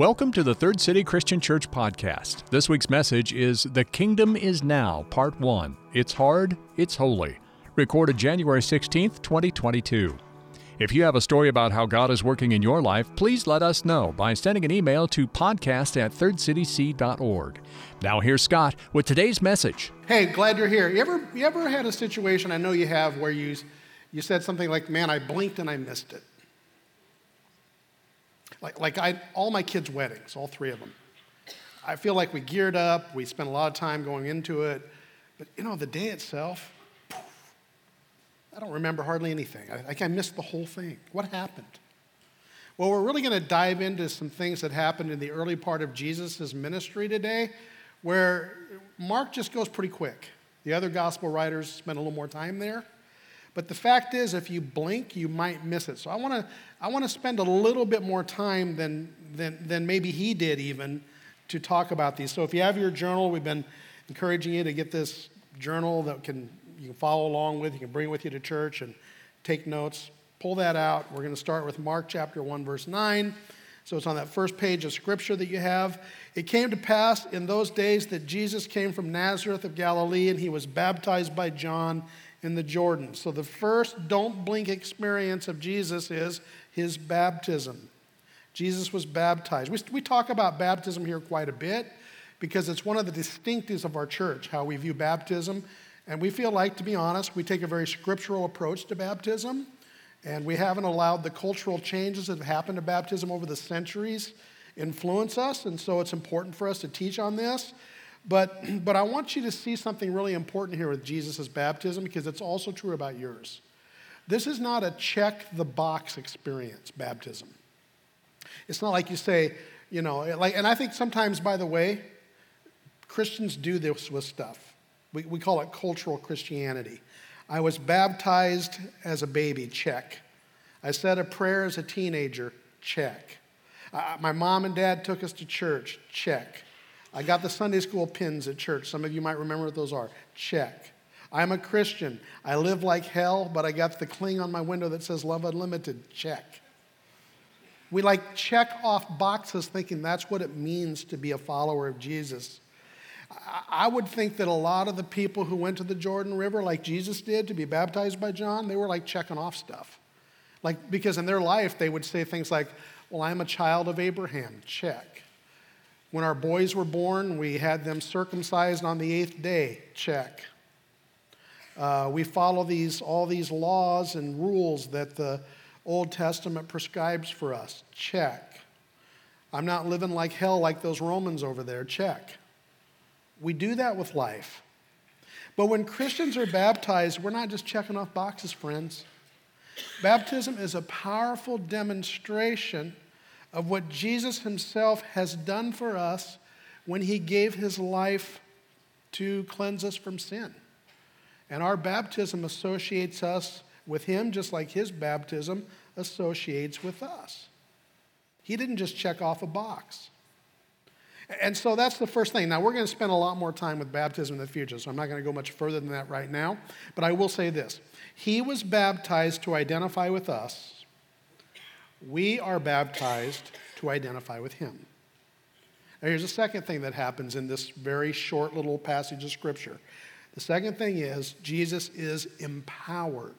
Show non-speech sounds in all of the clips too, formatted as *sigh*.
Welcome to the Third City Christian Church podcast. This week's message is The Kingdom is Now, Part 1. It's Hard, It's Holy. Recorded January 16th, 2022. If you have a story about how God is working in your life, please let us know by sending an email to podcast at thirdcityc.org. Now here's Scott with today's message. Hey, glad you're here. You ever, you ever had a situation, I know you have, where you, you said something like, man, I blinked and I missed it? Like, like I, all my kids' weddings, all three of them. I feel like we geared up, we spent a lot of time going into it, but you know, the day itself, I don't remember hardly anything. I, like I missed the whole thing. What happened? Well, we're really going to dive into some things that happened in the early part of Jesus' ministry today, where Mark just goes pretty quick. The other gospel writers spend a little more time there. But the fact is, if you blink, you might miss it. So I want to I want to spend a little bit more time than, than, than maybe he did even to talk about these. So if you have your journal, we've been encouraging you to get this journal that can you can follow along with. You can bring it with you to church and take notes. Pull that out. We're going to start with Mark chapter 1, verse 9. So it's on that first page of scripture that you have. It came to pass in those days that Jesus came from Nazareth of Galilee and he was baptized by John in the Jordan. So the first don't blink experience of Jesus is his baptism. Jesus was baptized. We, we talk about baptism here quite a bit because it's one of the distinctives of our church, how we view baptism. And we feel like, to be honest, we take a very scriptural approach to baptism. And we haven't allowed the cultural changes that have happened to baptism over the centuries influence us. And so it's important for us to teach on this. But, *clears throat* but I want you to see something really important here with Jesus' baptism because it's also true about yours. This is not a check the box experience, baptism. It's not like you say, you know, like, and I think sometimes, by the way, Christians do this with stuff. We, we call it cultural Christianity. I was baptized as a baby, check. I said a prayer as a teenager, check. Uh, my mom and dad took us to church, check. I got the Sunday school pins at church. Some of you might remember what those are. Check. I'm a Christian. I live like hell, but I got the cling on my window that says Love Unlimited. Check. We like check off boxes thinking that's what it means to be a follower of Jesus. I would think that a lot of the people who went to the Jordan River, like Jesus did, to be baptized by John, they were like checking off stuff. Like, because in their life, they would say things like, Well, I'm a child of Abraham. Check. When our boys were born, we had them circumcised on the eighth day. Check. Uh, we follow these, all these laws and rules that the Old Testament prescribes for us. Check. I'm not living like hell like those Romans over there. Check. We do that with life. But when Christians are baptized, we're not just checking off boxes, friends. Baptism is a powerful demonstration of what Jesus himself has done for us when he gave his life to cleanse us from sin. And our baptism associates us with him just like his baptism associates with us. He didn't just check off a box. And so that's the first thing. Now, we're going to spend a lot more time with baptism in the future, so I'm not going to go much further than that right now. But I will say this He was baptized to identify with us we are baptized to identify with him. Now, here's a second thing that happens in this very short little passage of Scripture. The second thing is Jesus is empowered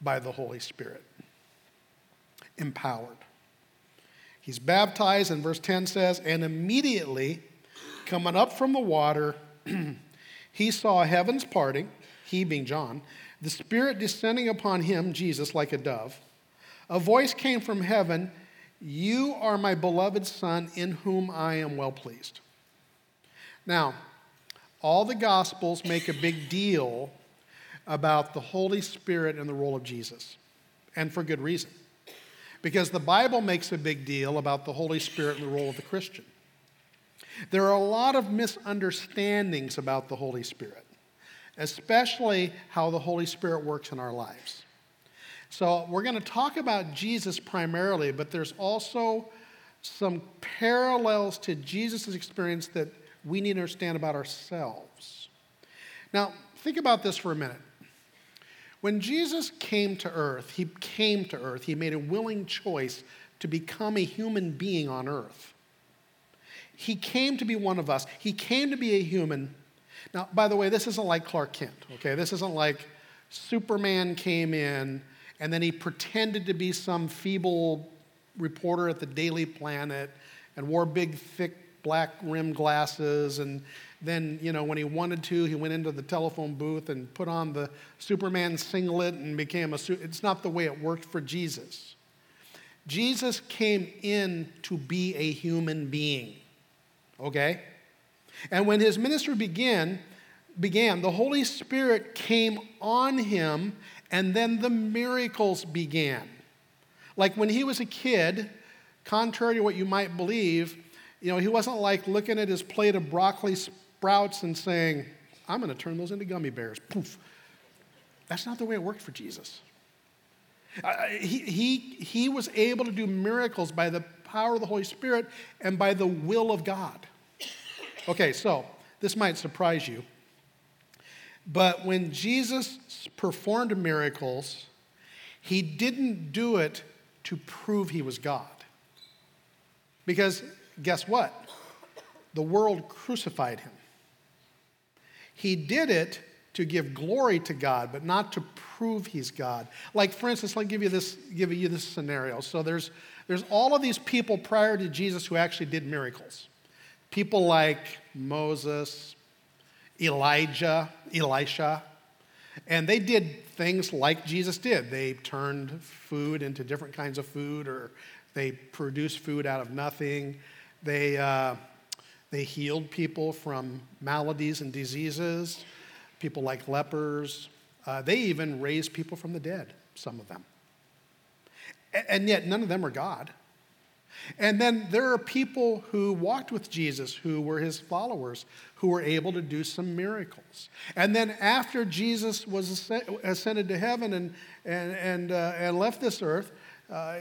by the Holy Spirit. Empowered. He's baptized, and verse 10 says, and immediately coming up from the water, *clears throat* he saw heavens parting, he being John, the Spirit descending upon him, Jesus, like a dove a voice came from heaven You are my beloved Son, in whom I am well pleased. Now, all the Gospels make a big deal about the Holy Spirit and the role of Jesus, and for good reason. Because the Bible makes a big deal about the Holy Spirit and the role of the Christian. There are a lot of misunderstandings about the Holy Spirit, especially how the Holy Spirit works in our lives. So we're going to talk about Jesus primarily, but there's also some parallels to Jesus' experience that we need to understand about ourselves. Now, think about this for a minute. When Jesus came to earth, he came to earth, he made a willing choice to become a human being on earth. He came to be one of us. He came to be a human. Now, by the way, this isn't like Clark Kent, okay? This isn't like Superman came in and then he pretended to be some feeble reporter at the Daily Planet and wore big, thick, black rimmed glasses. And then, you know, when he wanted to, he went into the telephone booth and put on the Superman singlet and became a. It's not the way it worked for Jesus. Jesus came in to be a human being, okay? And when his ministry began, began, the Holy Spirit came on him, and then the miracles began. Like when he was a kid, contrary to what you might believe, you know, he wasn't like looking at his plate of broccoli sprouts and saying, I'm going to turn those into gummy bears. Poof. That's not the way it worked for Jesus. Uh, he, he, he was able to do miracles by the power of the Holy Spirit and by the will of God. Okay, so this might surprise you. But when Jesus performed miracles, he didn't do it to prove he was God. Because guess what? The world crucified him. He did it to give glory to God, but not to prove he's God. Like, for instance, let me give you this, give you this scenario. So there's, there's all of these people prior to Jesus who actually did miracles. People like Moses, Elijah, Elisha, and they did things like Jesus did. They turned food into different kinds of food, or they produced food out of nothing. They, uh, they healed people from maladies and diseases, people like lepers. Uh, they even raised people from the dead, some of them. And yet, none of them are God. And then there are people who walked with Jesus, who were his followers, who were able to do some miracles. And then after Jesus was ascended to heaven and, and, and, uh, and left this earth, uh,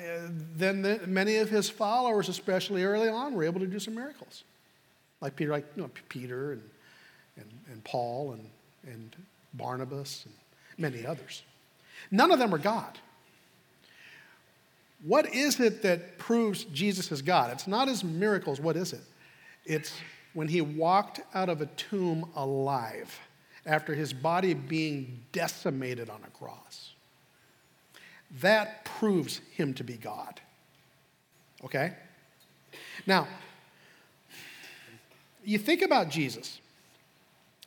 then the, many of his followers, especially early on, were able to do some miracles. Like Peter, like you know, Peter and, and, and Paul and, and Barnabas and many others. None of them are God. What is it that proves Jesus is God? It's not his miracles. What is it? It's when he walked out of a tomb alive after his body being decimated on a cross. That proves him to be God. Okay? Now, you think about Jesus.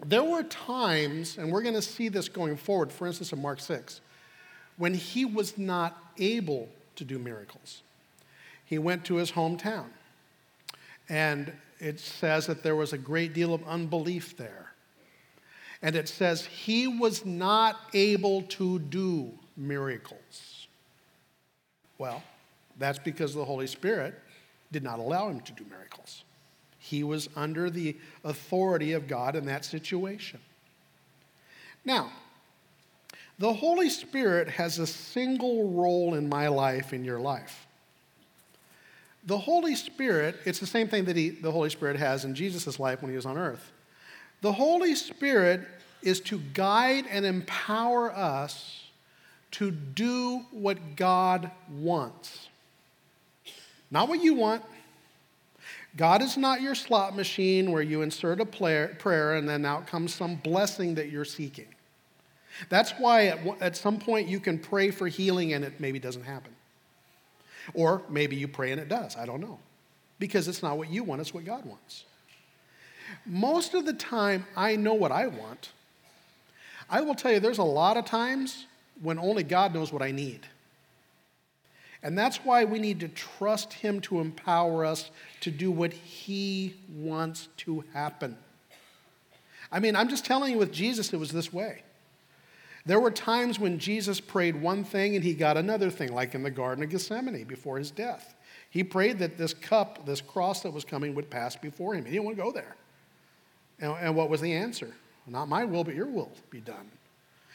There were times, and we're going to see this going forward, for instance, in Mark 6, when he was not able to do miracles. He went to his hometown, and it says that there was a great deal of unbelief there. And it says he was not able to do miracles. Well, that's because the Holy Spirit did not allow him to do miracles. He was under the authority of God in that situation. Now, the Holy Spirit has a single role in my life, in your life. The Holy Spirit, it's the same thing that he, the Holy Spirit has in Jesus' life when he was on earth. The Holy Spirit is to guide and empower us to do what God wants. Not what you want. God is not your slot machine where you insert a prayer and then out comes some blessing that you're seeking. That's why at, at some point you can pray for healing and it maybe doesn't happen. Or maybe you pray and it does. I don't know. Because it's not what you want, it's what God wants. Most of the time, I know what I want. I will tell you, there's a lot of times when only God knows what I need. And that's why we need to trust Him to empower us to do what He wants to happen. I mean, I'm just telling you, with Jesus, it was this way. There were times when Jesus prayed one thing and he got another thing, like in the Garden of Gethsemane before his death. He prayed that this cup, this cross that was coming, would pass before him. He didn't want to go there. And, and what was the answer? Not my will, but your will be done.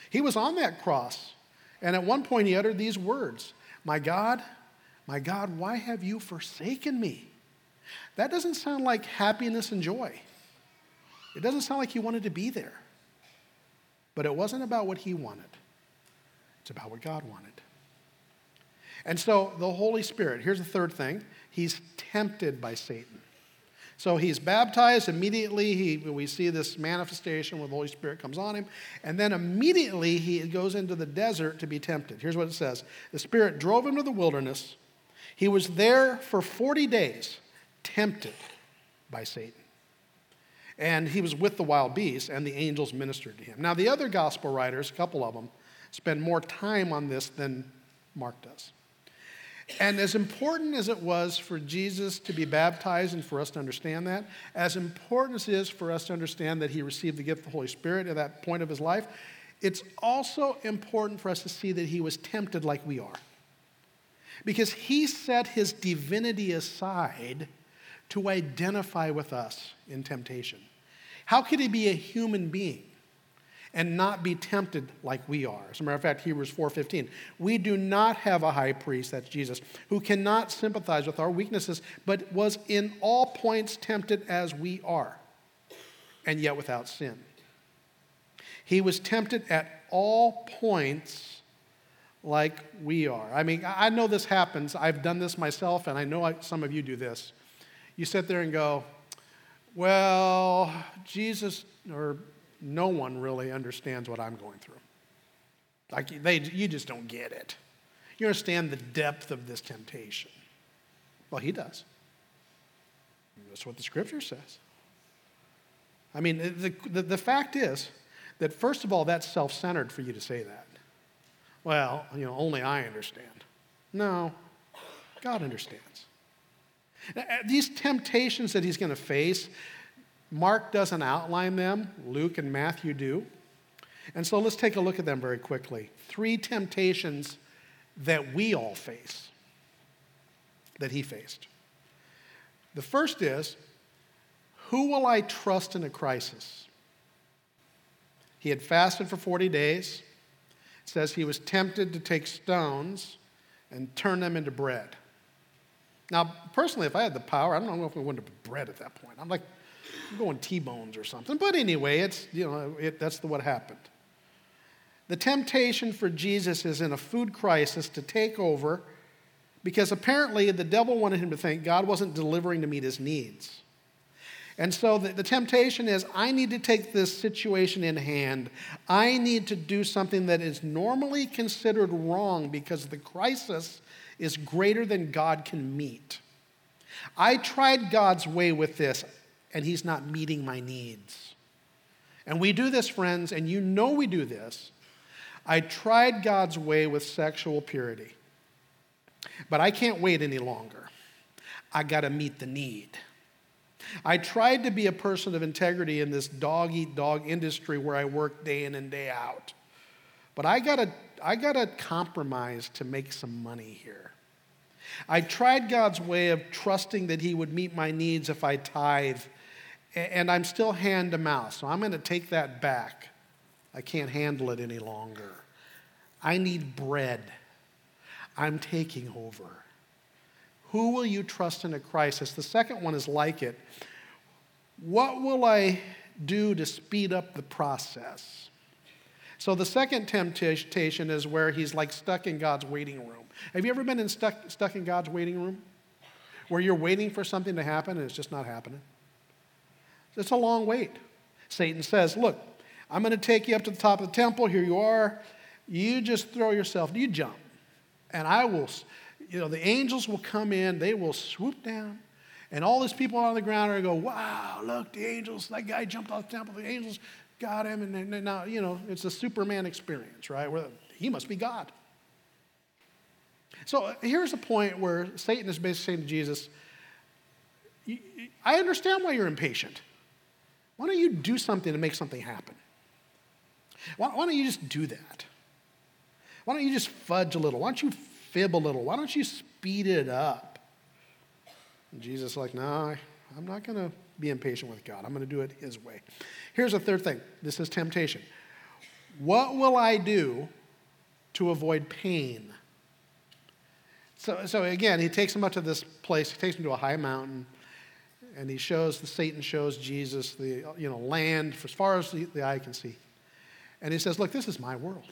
He was on that cross. And at one point, he uttered these words My God, my God, why have you forsaken me? That doesn't sound like happiness and joy. It doesn't sound like he wanted to be there. But it wasn't about what he wanted, it's about what God wanted. And so the Holy Spirit, here's the third thing he's tempted by Satan. So he's baptized. Immediately, he, we see this manifestation where the Holy Spirit comes on him. And then immediately, he goes into the desert to be tempted. Here's what it says The Spirit drove him to the wilderness. He was there for 40 days, tempted by Satan. And he was with the wild beasts, and the angels ministered to him. Now, the other gospel writers, a couple of them, spend more time on this than Mark does. And as important as it was for Jesus to be baptized and for us to understand that, as important as it is for us to understand that he received the gift of the Holy Spirit at that point of his life, it's also important for us to see that he was tempted like we are. Because he set his divinity aside to identify with us in temptation. How could he be a human being? and not be tempted like we are. As a matter of fact, Hebrews 4:15. We do not have a high priest, that's Jesus, who cannot sympathize with our weaknesses, but was in all points tempted as we are, and yet without sin. He was tempted at all points like we are. I mean, I know this happens. I've done this myself, and I know some of you do this. You sit there and go, well, Jesus or no one really understands what I'm going through. Like they, you just don't get it. You understand the depth of this temptation. Well, he does. That's what the scripture says. I mean, the, the, the fact is that, first of all, that's self centered for you to say that. Well, you know, only I understand. No, God understands. Uh, uh, these temptations that he's going to face, Mark doesn't outline them, Luke and Matthew do. And so let's take a look at them very quickly. Three temptations that we all face, that he faced. The first is who will I trust in a crisis? He had fasted for 40 days. It says he was tempted to take stones and turn them into bread. Now, personally, if I had the power, I don't know if we went to bread at that point. I'm like, I'm going T-bones or something. But anyway, it's, you know, it, that's the, what happened. The temptation for Jesus is in a food crisis to take over because apparently the devil wanted him to think God wasn't delivering to meet his needs. And so the, the, temptation is I need to take this situation in hand. I need to do something that is normally considered wrong because the crisis is greater than God can meet. I tried God's way with this and he's not meeting my needs. And we do this, friends, and you know we do this. I tried God's way with sexual purity, but I can't wait any longer. I got to meet the need. I tried to be a person of integrity in this dog eat dog industry where I work day in and day out. But I got to I got to compromise to make some money here. I tried God's way of trusting that He would meet my needs if I tithe and I'm still hand to mouth. So I'm going to take that back. I can't handle it any longer. I need bread. I'm taking over. Who will you trust in a crisis? The second one is like it. What will I do to speed up the process? So the second temptation is where he's like stuck in God's waiting room. Have you ever been in stuck, stuck in God's waiting room? Where you're waiting for something to happen and it's just not happening? It's a long wait. Satan says, Look, I'm going to take you up to the top of the temple. Here you are. You just throw yourself, you jump. And I will, you know, the angels will come in, they will swoop down. And all these people on the ground are going to go, wow, look, the angels, that guy jumped off the temple, the angels got him. And now, you know, it's a Superman experience, right? Where he must be God. So here's a point where Satan is basically saying to Jesus, I understand why you're impatient. Why don't you do something to make something happen? Why, don't you just do that? Why don't you just fudge a little? Why don't you fib a little? Why don't you speed it up? And Jesus is like, no, nah, I'm not going to be impatient with God. I'm going to do it His way. Here's a third thing this is temptation. What will I do to avoid pain? So, so again, he takes him up to this place, he takes him to a high mountain and he shows, the Satan shows Jesus the you know, land for as far as the, the eye can see. And he says, Look, this is my world.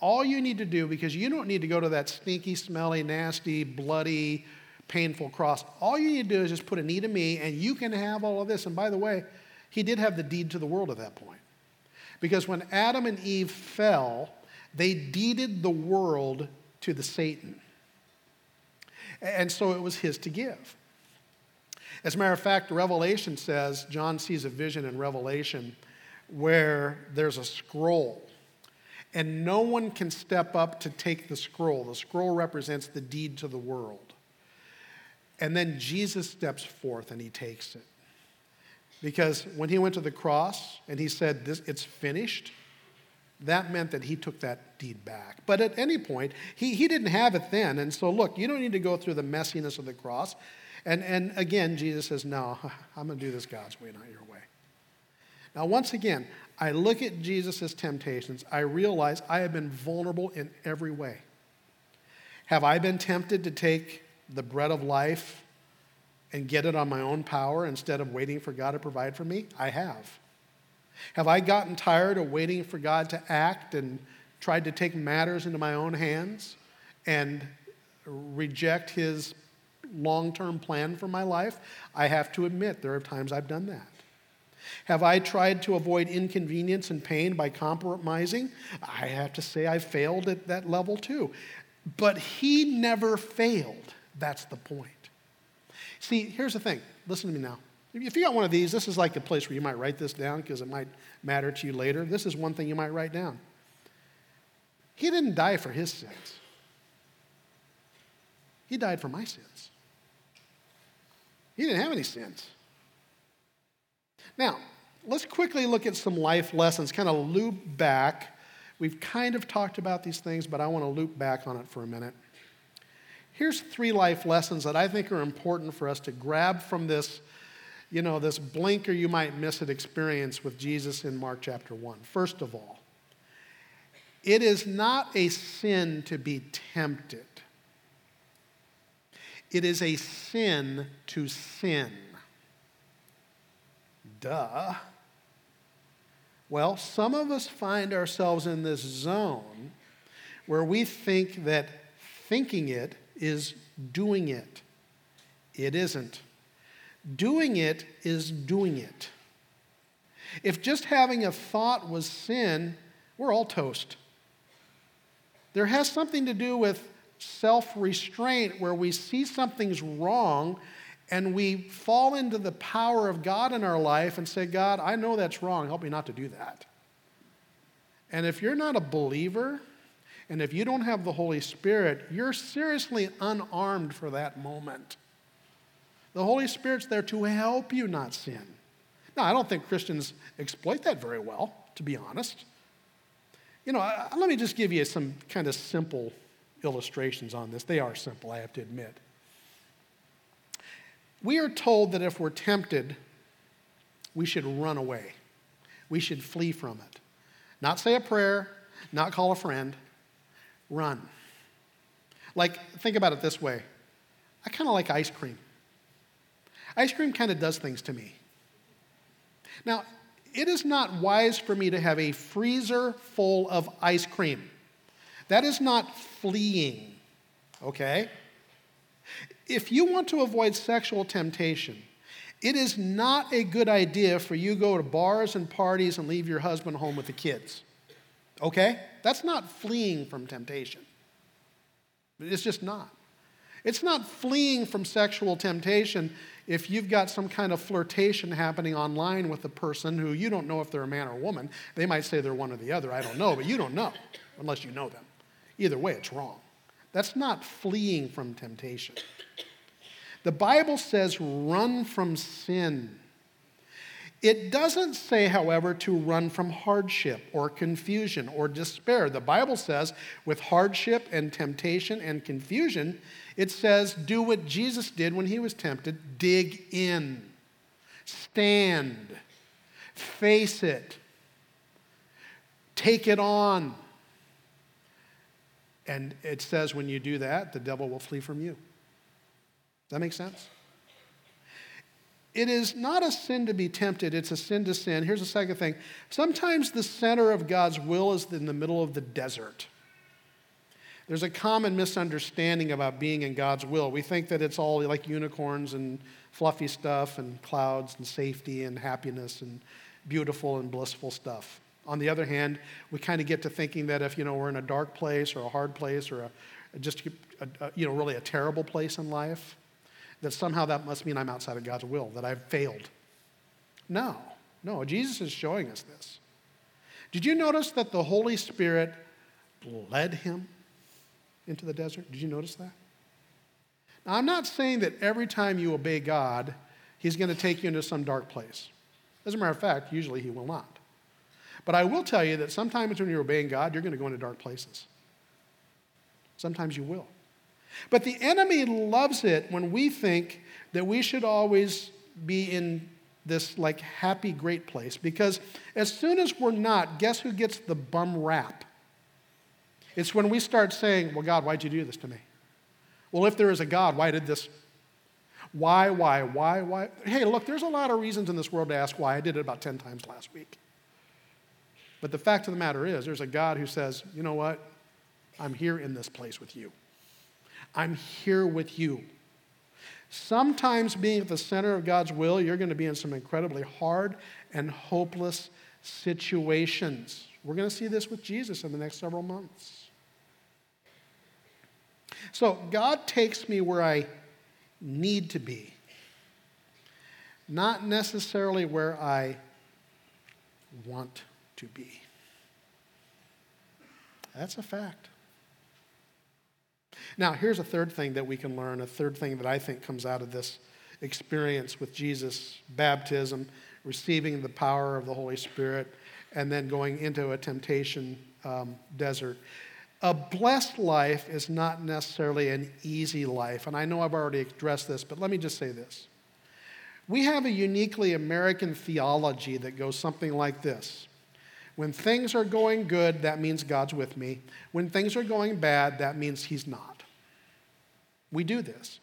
all you need to do, because you don't need to go to that stinky, smelly, nasty, bloody, painful cross, all you need to do is just put a knee to me and you can have all of this. And by the way, he did have the deed to the world at that point. Because when Adam and Eve fell, they deeded the world to the Satan. And so it was his to give. As a matter of fact, Revelation says, John sees a vision in Revelation where there's a scroll. And no one can step up to take the scroll. The scroll represents the deed to the world. And then Jesus steps forth and he takes it. Because when he went to the cross and he said, this, It's finished, that meant that he took that deed back. But at any point, he, he didn't have it then. And so, look, you don't need to go through the messiness of the cross. And, and again, Jesus says, No, *laughs* I'm going to do this God's way, not your way. Now, once again, I look at Jesus' temptations. I realize I have been vulnerable in every way. Have I been tempted to take the bread of life and get it on my own power instead of waiting for God to provide for me? I have. Have I gotten tired of waiting for God to act and tried to take matters into my own hands and reject His long term plan for my life? I have to admit, there are times I've done that. Have I tried to avoid inconvenience and pain by compromising? I have to say I failed at that level too. But he never failed. That's the point. See, here's the thing. Listen to me now. If you got one of these, this is like a place where you might write this down because it might matter to you later. This is one thing you might write down. He didn't die for his sins, he died for my sins. He didn't have any sins. Now, let's quickly look at some life lessons, kind of loop back. We've kind of talked about these things, but I want to loop back on it for a minute. Here's three life lessons that I think are important for us to grab from this, you know, this blinker you might miss it experience with Jesus in Mark chapter 1. First of all, it is not a sin to be tempted. It is a sin to sin. Duh. Well, some of us find ourselves in this zone where we think that thinking it is doing it. It isn't. Doing it is doing it. If just having a thought was sin, we're all toast. There has something to do with self restraint where we see something's wrong and we fall into the power of God in our life and say, God, I know that's wrong. Help me not to do that. And if you're not a believer, and if you don't have the Holy Spirit, you're seriously unarmed for that moment. The Holy Spirit's there to help you not sin. Now, I don't think Christians exploit that very well, to be honest. You know, let me just give you some kind of simple illustrations on this. They are simple, I have to admit. We are told that if we're tempted, we should run away. We should flee from it. Not say a prayer, not call a friend, run. Like, think about it this way I kind of like ice cream. Ice cream kind of does things to me. Now, it is not wise for me to have a freezer full of ice cream. That is not fleeing, okay? If you want to avoid sexual temptation, it is not a good idea for you to go to bars and parties and leave your husband home with the kids. Okay? That's not fleeing from temptation. It's just not. It's not fleeing from sexual temptation if you've got some kind of flirtation happening online with a person who you don't know if they're a man or a woman. They might say they're one or the other. I don't know, but you don't know unless you know them. Either way, it's wrong. That's not fleeing from temptation. The Bible says run from sin. It doesn't say, however, to run from hardship or confusion or despair. The Bible says, with hardship and temptation and confusion, it says, do what Jesus did when he was tempted dig in, stand, face it, take it on. And it says, when you do that, the devil will flee from you. Does that make sense? It is not a sin to be tempted, it's a sin to sin. Here's the second thing sometimes the center of God's will is in the middle of the desert. There's a common misunderstanding about being in God's will. We think that it's all like unicorns and fluffy stuff and clouds and safety and happiness and beautiful and blissful stuff. On the other hand, we kind of get to thinking that if you know we're in a dark place or a hard place or a, just a, a, you know really a terrible place in life, that somehow that must mean I'm outside of God's will, that I've failed. No, no. Jesus is showing us this. Did you notice that the Holy Spirit led him into the desert? Did you notice that? Now, I'm not saying that every time you obey God, He's going to take you into some dark place. As a matter of fact, usually He will not. But I will tell you that sometimes when you're obeying God, you're going to go into dark places. Sometimes you will. But the enemy loves it when we think that we should always be in this like happy, great place. Because as soon as we're not, guess who gets the bum rap? It's when we start saying, Well, God, why'd you do this to me? Well, if there is a God, why did this? Why, why, why, why? Hey, look, there's a lot of reasons in this world to ask why. I did it about 10 times last week. But the fact of the matter is, there's a God who says, You know what? I'm here in this place with you. I'm here with you. Sometimes being at the center of God's will, you're going to be in some incredibly hard and hopeless situations. We're going to see this with Jesus in the next several months. So, God takes me where I need to be, not necessarily where I want to be. That's a fact. Now, here's a third thing that we can learn, a third thing that I think comes out of this experience with Jesus' baptism, receiving the power of the Holy Spirit, and then going into a temptation um, desert. A blessed life is not necessarily an easy life. And I know I've already addressed this, but let me just say this. We have a uniquely American theology that goes something like this When things are going good, that means God's with me. When things are going bad, that means He's not. We do this.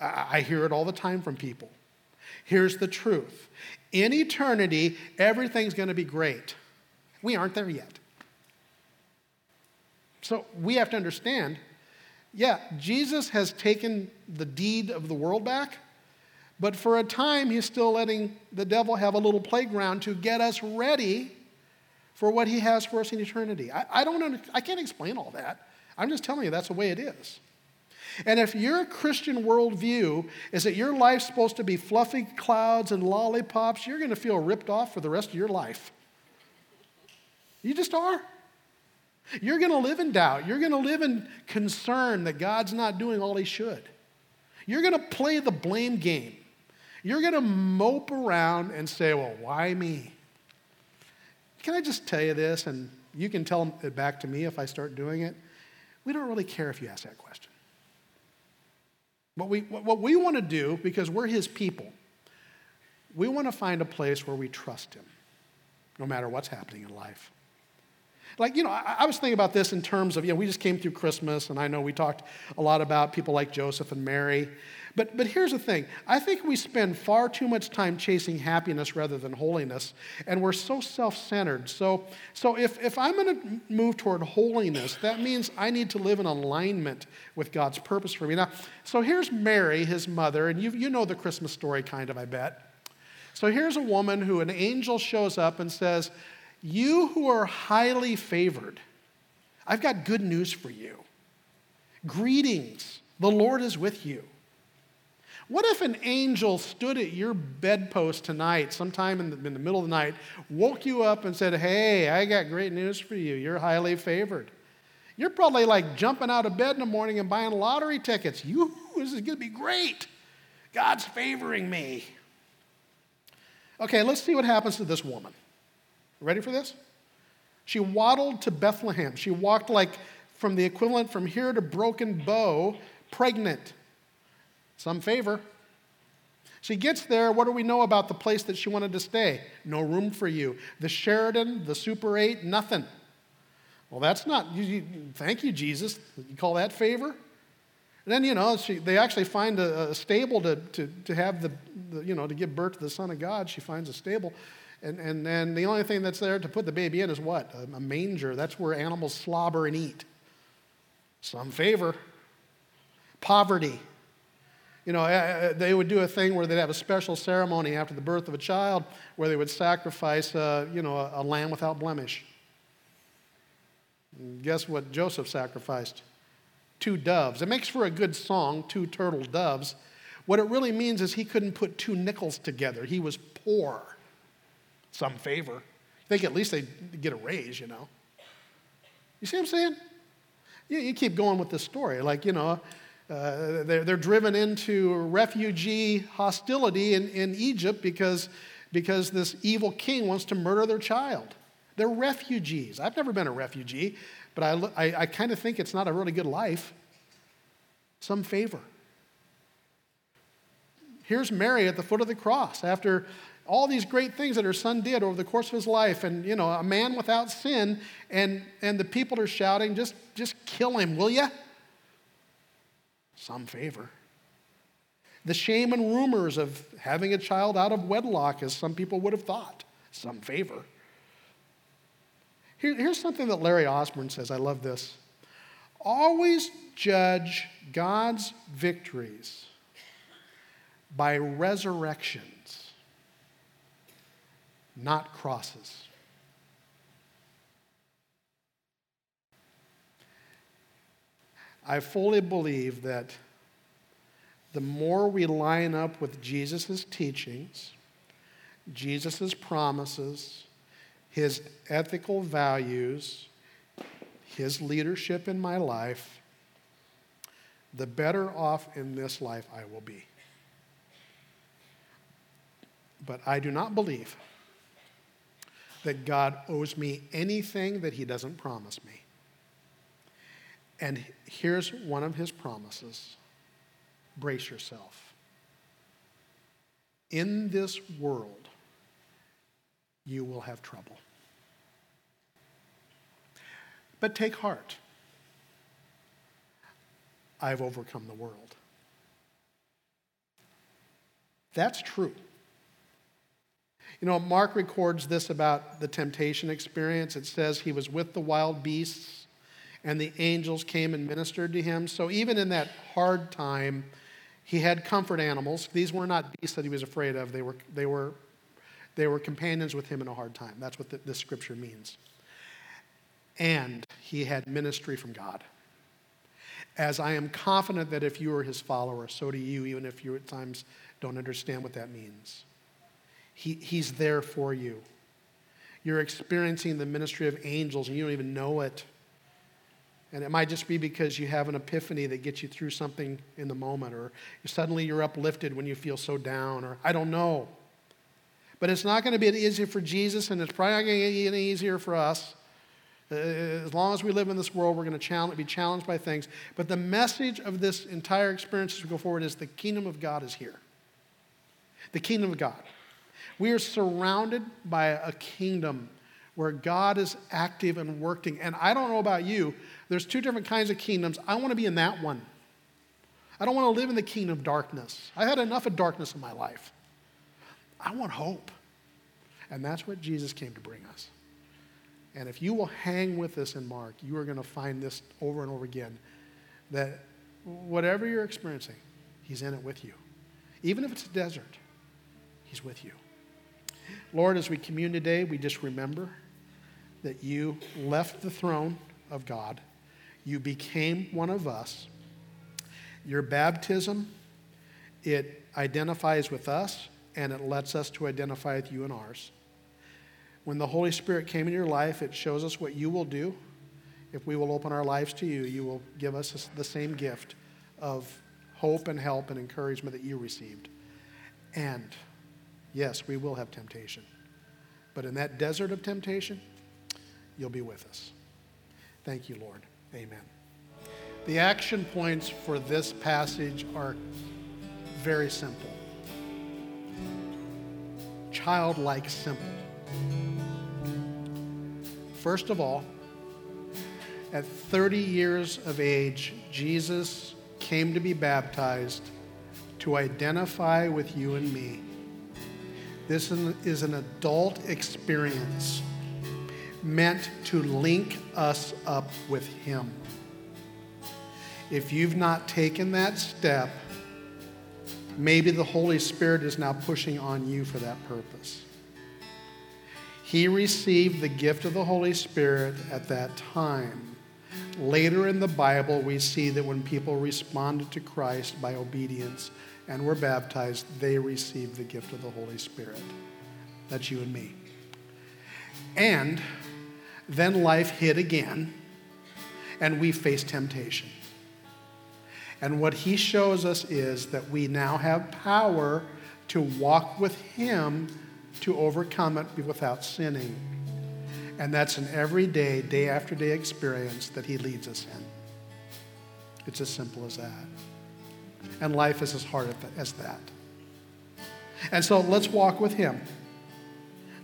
I hear it all the time from people. Here's the truth in eternity, everything's going to be great. We aren't there yet. So we have to understand yeah, Jesus has taken the deed of the world back, but for a time, he's still letting the devil have a little playground to get us ready for what he has for us in eternity. I, I don't I can't explain all that. I'm just telling you that's the way it is. And if your Christian worldview is that your life's supposed to be fluffy clouds and lollipops, you're going to feel ripped off for the rest of your life. You just are. You're going to live in doubt. You're going to live in concern that God's not doing all he should. You're going to play the blame game. You're going to mope around and say, well, why me? Can I just tell you this? And you can tell it back to me if I start doing it. We don't really care if you ask that question. What we, what we want to do, because we're his people, we want to find a place where we trust him, no matter what's happening in life. Like, you know, I, I, was thinking about this in terms of, you know, we just came through Christmas, and I know we talked a lot about people like Joseph and Mary. But, but here's the thing I think we spend far too much time chasing happiness rather than holiness, and we're so self centered. So, so if, if I'm going to move toward holiness, that means I need to live in alignment with God's purpose for me. Now, so here's Mary, his mother, and you, you know the Christmas story kind of, I bet. So here's a woman who an angel shows up and says, You who are highly favored, I've got good news for you. Greetings, the Lord is with you. What if an angel stood at your bedpost tonight, sometime in the, in the, middle of the night, woke you up and said, Hey, I got great news for you. You're highly favored. You're probably like jumping out of bed in the morning and buying lottery tickets. You, this is going to be great. God's favoring me. Okay, let's see what happens to this woman. Ready for this? She waddled to Bethlehem. She walked like from the equivalent from here to Broken Bow, pregnant. Some favor. She gets there. What do we know about the place that she wanted to stay? No room for you. The Sheraton, the Super 8, nothing. Well, that's not, you, you, thank you, Jesus. You call that favor? And then, you know, she, they actually find a, a stable to, to, to have the, the, you know, to give birth to the Son of God. She finds a stable. And, and, and the only thing that's there to put the baby in is what? A, a manger. That's where animals slobber and eat. Some favor. Poverty. You know, they would do a thing where they'd have a special ceremony after the birth of a child where they would sacrifice, uh, you know, a, a lamb without blemish. And guess what Joseph sacrificed? Two doves. It makes for a good song, two turtle doves. What it really means is he couldn't put two nickels together. He was poor. Some favor. I think at least they'd get a raise, you know. You see what I'm saying? You, you keep going with this story. Like, you know, uh, they're, they're driven into refugee hostility in, in Egypt because, because this evil king wants to murder their child. They're refugees. I've never been a refugee, but I, I, I kind of think it's not a really good life. Some favor. Here's Mary at the foot of the cross after all these great things that her son did over the course of his life and you know a man without sin and and the people are shouting just just kill him will you some favor. The shame and rumors of having a child out of wedlock, as some people would have thought, some favor. Here, here's something that Larry Osborne says. I love this. Always judge God's victories by resurrections, not crosses. I fully believe that the more we line up with Jesus' teachings, Jesus' promises, his ethical values, his leadership in my life, the better off in this life I will be. But I do not believe that God owes me anything that he doesn't promise me. And here's one of his promises brace yourself. In this world, you will have trouble. But take heart. I've overcome the world. That's true. You know, Mark records this about the temptation experience. It says he was with the wild beasts and the angels came and ministered to him. So even in that hard time, he had comfort animals. These were not beasts that he was afraid of. They were, they were, they were companions with him in a hard time. That's what the, this scripture means. And he had ministry from God. As I am confident that if you are his follower, so do you, even if you at times don't understand what that means. He, he's there for you. You're experiencing the ministry of angels and you don't even know it. And it might just be because you have an epiphany that gets you through something in the moment, or suddenly you're uplifted when you feel so down, or I don't know. But it's not going to be easy for Jesus, and it's probably not going to get any easier for us. Uh, as long as we live in this world, we're going to be challenged by things. But the message of this entire experience as we go forward is the kingdom of God is here. The kingdom of God. We are surrounded by a kingdom where God is active and working. And I don't know about you, there's two different kinds of kingdoms. I want to be in that one. I don't want to live in the kingdom of darkness. I've had enough of darkness in my life. I want hope. And that's what Jesus came to bring us. And if you will hang with us in Mark, you are going to find this over and over again that whatever you're experiencing, He's in it with you. Even if it's a desert, He's with you. Lord, as we commune today, we just remember that you left the throne of God you became one of us. Your baptism, it identifies with us and it lets us to identify with you and ours. When the Holy Spirit came in your life, it shows us what you will do. If we will open our lives to you, you will give us the same gift of hope and help and encouragement that you received. And yes, we will have temptation. But in that desert of temptation, you'll be with us. Thank you, Lord. Amen. The action points for this passage are very simple childlike simple. First of all, at 30 years of age, Jesus came to be baptized to identify with you and me. This is an adult experience meant to link us up with Him. if you've not taken that step, maybe the Holy Spirit is now pushing on you for that purpose. He received the gift of the Holy Spirit at that time. Later in the Bible, we see that when people responded to Christ by obedience and were baptized, they received the gift of the Holy Spirit. That's you and me. And then life hit again, and we face temptation. And what he shows us is that we now have power to walk with him to overcome it without sinning. And that's an everyday, day after day experience that he leads us in. It's as simple as that. And life is as hard as that. And so let's walk with him.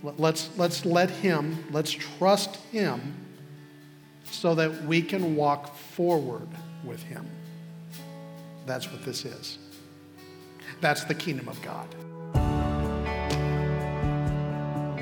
Let's, let's let him, let's trust him so that we can walk forward with him. That's what this is. That's the kingdom of God.